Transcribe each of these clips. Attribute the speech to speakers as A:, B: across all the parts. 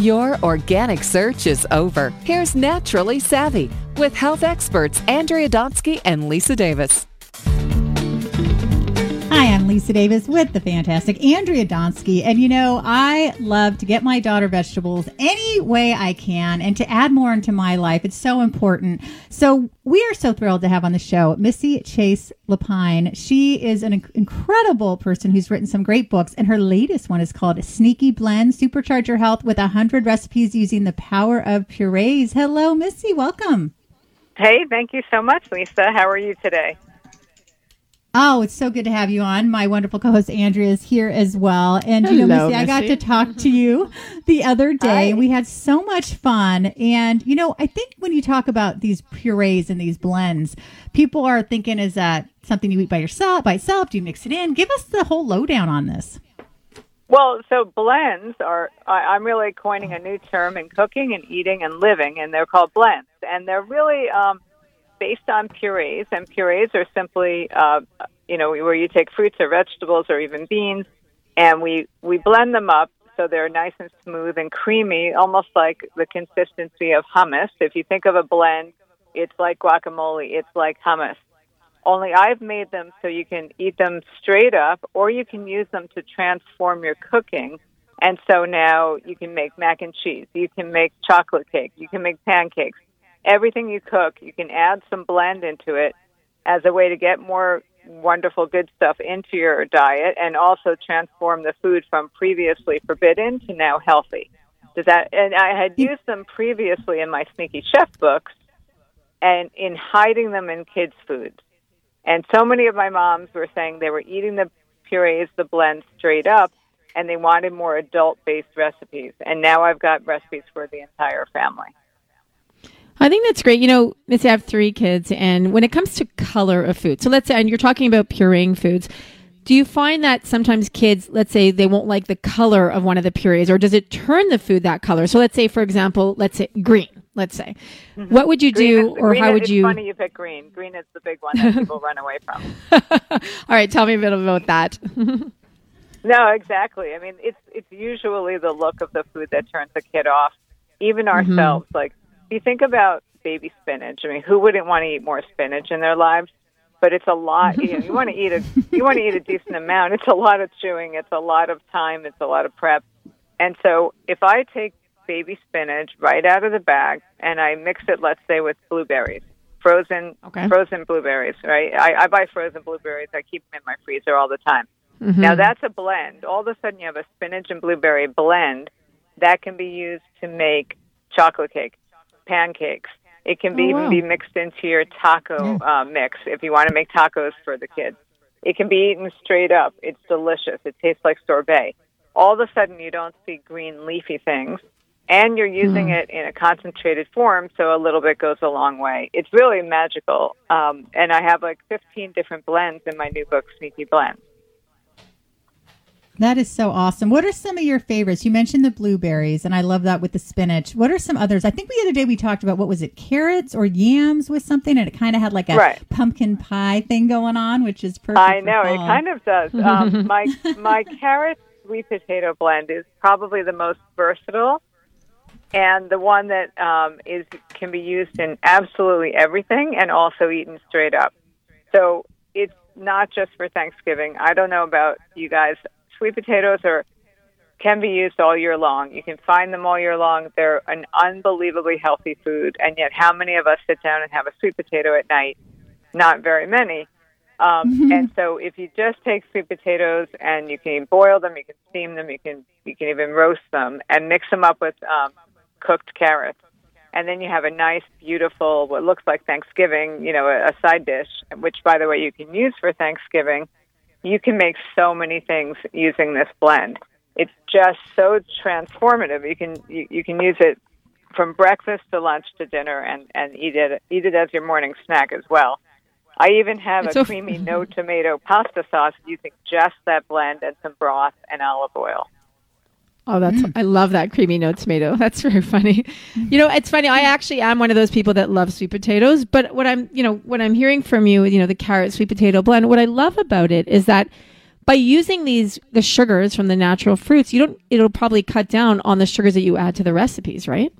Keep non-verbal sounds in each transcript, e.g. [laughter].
A: Your organic search is over. Here's Naturally Savvy with health experts Andrea Donsky and Lisa Davis.
B: Lisa Davis with the fantastic Andrea Donsky. And you know, I love to get my daughter vegetables any way I can and to add more into my life. It's so important. So we are so thrilled to have on the show Missy Chase Lapine. She is an incredible person who's written some great books, and her latest one is called Sneaky Blend Supercharge Your Health with 100 Recipes Using the Power of Purees. Hello, Missy. Welcome.
C: Hey, thank you so much, Lisa. How are you today?
B: Oh, it's so good to have you on. My wonderful co-host Andrea is here as well. And
D: Hello,
B: you know, Missy,
D: Missy.
B: I got to talk to you the other day.
C: Hi.
B: We had so much fun. And you know, I think when you talk about these purees and these blends, people are thinking, is that something you eat by yourself, by itself? Do you mix it in? Give us the whole lowdown on this.
C: Well, so blends are, I, I'm really coining a new term in cooking and eating and living, and they're called blends. And they're really um, based on purees, and purees are simply, uh, you know, where you take fruits or vegetables or even beans, and we, we blend them up so they're nice and smooth and creamy, almost like the consistency of hummus. If you think of a blend, it's like guacamole, it's like hummus. Only I've made them so you can eat them straight up, or you can use them to transform your cooking. And so now you can make mac and cheese, you can make chocolate cake, you can make pancakes. Everything you cook, you can add some blend into it as a way to get more wonderful good stuff into your diet and also transform the food from previously forbidden to now healthy. Does that and I had used them previously in my sneaky chef books and in hiding them in kids' foods. And so many of my moms were saying they were eating the purees, the blends straight up, and they wanted more adult based recipes. And now I've got recipes for the entire family.
D: I think that's great. You know, Missy, I have three kids, and when it comes to color of food, so let's say, and you're talking about pureeing foods, do you find that sometimes kids, let's say, they won't like the color of one of the purees, or does it turn the food that color? So let's say, for example, let's say green. Let's say, what would you
C: Green
D: do,
C: is-
D: or how would
C: it's
D: you?
C: funny you pick green. Green is the big one that people run away from. [laughs]
D: All right, tell me a bit about that. [laughs]
C: No, exactly. I mean, it's it's usually the look of the food that turns a kid off. Even
D: Mm-hmm.
C: ourselves, like if you think about baby spinach. I mean, who wouldn't want to eat more spinach in their lives? But it's a lot. You, know, you want to eat a [laughs] you want to eat a decent amount. It's a lot of chewing. It's a lot of time. It's a lot of prep. And so, if I take baby spinach right out of the bag and I mix it, let's say, with blueberries, frozen
D: Okay.
C: frozen blueberries, right? I, I buy frozen blueberries. I keep them in my freezer all the time. Mm-hmm. Now that's a blend. All of a sudden, you have a spinach and blueberry blend that can be used to make chocolate cake, pancakes. It can be
D: Oh,
C: even be mixed into your taco uh, mix if you want to make tacos for the kids. It can be eaten straight up. It's delicious. It tastes like sorbet. All of a sudden, you don't see green leafy things, and you're using it in a concentrated form, so a little bit goes a long way. It's really magical. Um, and I have like 15 different blends in my new book, Sneaky Blends.
B: That is so awesome. What are some of your favorites? You mentioned the blueberries, and I love that with the spinach. What are some others? I think the other day we talked about what was it, carrots or yams with something, and it kind of had like a
C: Right.
B: pumpkin pie thing going on, which is perfect.
C: I know it kind of does. Um, [laughs] my my carrot sweet potato blend is probably the most versatile, and the one that um, is can be used in absolutely everything, and also eaten straight up. So it's not just for Thanksgiving. I don't know about you guys. Sweet potatoes are can be used all year long. You can find them all year long. They're an unbelievably healthy food, and yet how many of us sit down and have a sweet potato at night? Not very many. Um, [laughs] and so, if you just take sweet potatoes and you can boil them, you can steam them, you can you can even roast them, and mix them up with um, cooked carrots, and then you have a nice, beautiful, what looks like Thanksgiving, you know, a, a side dish, which, by the way, you can use for Thanksgiving. You can make so many things using this blend. It's just so transformative. You can you, you can use it from breakfast to lunch to dinner, and and eat it eat it as your morning snack as well. I even have
D: It's
C: a
D: so-
C: creamy no tomato pasta sauce using just that blend and some broth and olive oil.
D: Oh, that's mm. I love that creamy no tomato. [laughs] That's very funny. You know, it's funny. I actually am one of those people that love sweet potatoes. But what I'm, you know, what I'm hearing from you, you know, the carrot sweet potato blend. What I love about it is that by using these the sugars from the natural fruits, you don't. It'll probably cut down on the sugars that you add to the recipes, right?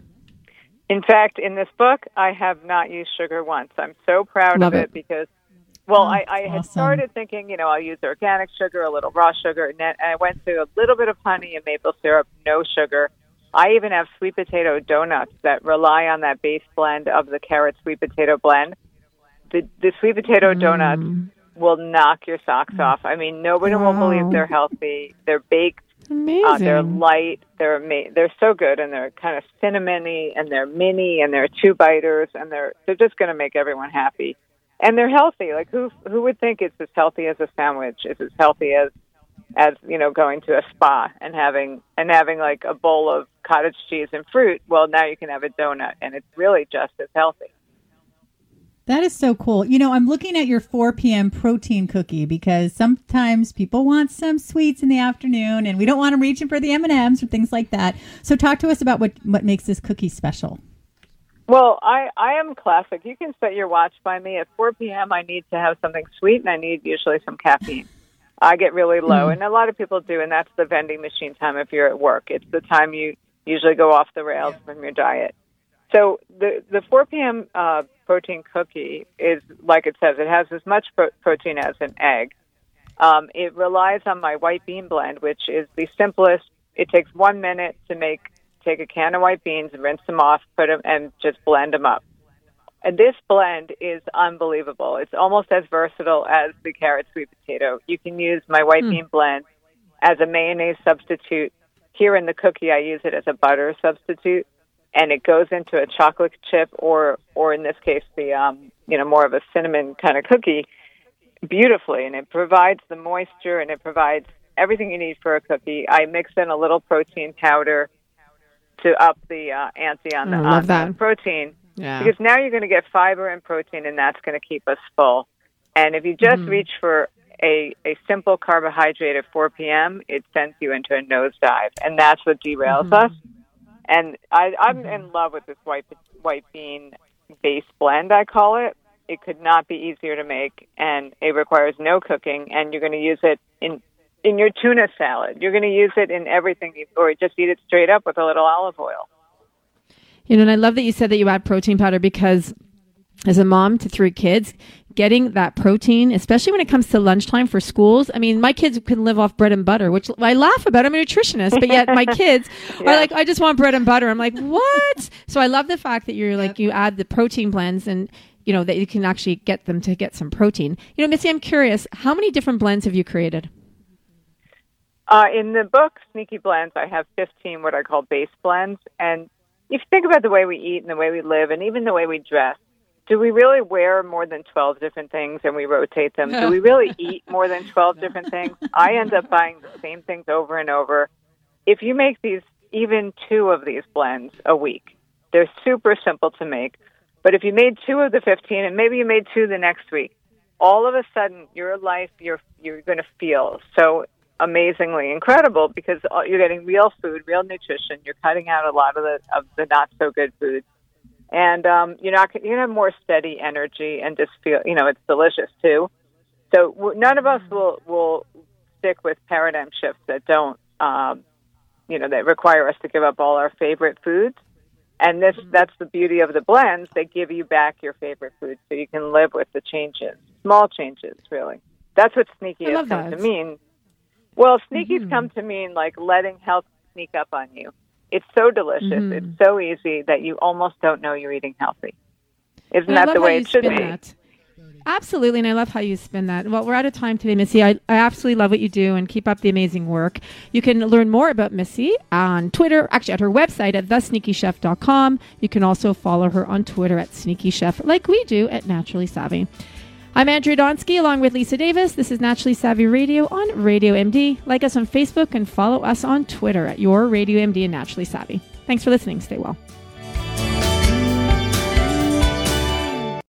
C: In fact, in this book, I have not used sugar once. I'm so proud
D: Love
C: of
D: it.
C: it, because, well,
B: Oh,
C: I, I had started thinking, you know, I'll use organic sugar, a little raw sugar, and then I went to a little bit of honey and maple syrup, no sugar. I even have sweet potato donuts that rely on that base blend of the carrot sweet potato blend. The the sweet potato donuts will knock your socks off. I mean, nobody will believe they're healthy. They're baked
D: Amazing.
C: uh, they're light. They're ama- they're so good, and they're kind of cinnamony, and they're mini, and they're two biters, and they're they're just going to make everyone happy. And they're healthy. Like who who would think it's as healthy as a sandwich? It's as healthy as as you know going to a spa and having and having like a bowl of cottage cheese and fruit. Well, now you can have a donut, and it's really just as healthy.
B: That is so cool. You know, I'm looking at your 4 p.m. protein cookie because sometimes people want some sweets in the afternoon, and we don't want them reaching for the M&Ms or things like that. So, talk to us about what what makes this cookie special.
C: Well, I I am classic. You can set your watch by me at 4 p.m. I need to have something sweet, and I need usually some caffeine. I get really low, and a lot of people do, and that's the vending machine time if you're at work. It's the time you usually go off the rails from your diet. So the the 4 p.m. Uh, protein cookie is like it says. It has as much pro- protein as an egg. Um, it relies on my white bean blend, which is the simplest. It takes one minute to make. Take a can of white beans, rinse them off, put them, and just blend them up. And this blend is unbelievable. It's almost as versatile as the carrot sweet potato. You can use my white bean blend as a mayonnaise substitute. Here in the cookie, I use it as a butter substitute, and it goes into a chocolate chip or, or in this case, the um, you know more of a cinnamon kind of cookie beautifully, and it provides the moisture and it provides everything you need for a cookie. I mix in a little protein powder to up the uh, ante on the,
D: I
C: on
D: love
C: the
D: that.
C: protein
D: yeah.
C: because now you're going to get fiber and protein, and that's going to keep us full. And if you just
D: Mm-hmm.
C: reach for a, a simple carbohydrate at 4 p.m., it sends you into a nosedive, and that's what derails
D: Mm-hmm.
C: us. And I, I'm in love with this white white bean base blend. I call it. It could not be easier to make, and it requires no cooking. And you're going to use it in in your tuna salad. You're going to use it in everything, or just eat it straight up with a little olive oil.
D: You know, and I love that you said that you add protein powder because as a mom to three kids, getting that protein, especially when it comes to lunchtime for schools. I mean, my kids can live off bread and butter, which I laugh about. I'm a nutritionist, but yet my [laughs] kids are like, I just want bread and butter. I'm like, what? so I love the fact that you're like, you add the protein blends and, you know, that you can actually get them to get some protein. You know, Missy, I'm curious, how many different blends have you created?
C: Uh, in the book, Sneaky Blends, I have 15 what I call base blends. And if you think about the way we eat and the way we live and even the way we dress, do we really wear more than 12 different things and we rotate them? Do we [laughs] really eat more than 12 different things? I end up buying the same things over and over. If you make these, even two of these blends a week, they're super simple to make. But if you made two of the 15 and maybe you made two the next week, all of a sudden your life you're you're going to feel so amazingly incredible because you're getting real food, real nutrition. You're cutting out a lot of the of the not so good foods, and um, you're not you're have more steady energy and just feel you know it's delicious too. So none of us will will stick with paradigm shifts that don't um, you know that require us to give up all our favorite foods. And this that's the beauty of the blends. They give you back your favorite foods so you can live with the changes, small changes, really. That's what sneaky
D: I
C: has
D: love
C: come.
D: Mm-hmm.
C: to mean. Well, sneaky's come to mean like letting health sneak up on you. It's so delicious.
D: Mm-hmm.
C: It's so easy that you almost don't know you're eating healthy. Isn't
D: And
C: that the way it should be?
D: that. Absolutely, and I love how you spin that. Well, we're out of time today, Missy. I, I absolutely love what you do and keep up the amazing work. You can learn more about Missy on Twitter, actually at her website at thesneakychef.com. You can also follow her on Twitter at Sneaky Chef, like we do at Naturally Savvy. I'm Andrea Donsky along with Lisa Davis. This is Naturally Savvy Radio on Radio MD. Like us on Facebook and follow us on Twitter at Your Radio MD and Naturally Savvy. Thanks for listening. Stay well.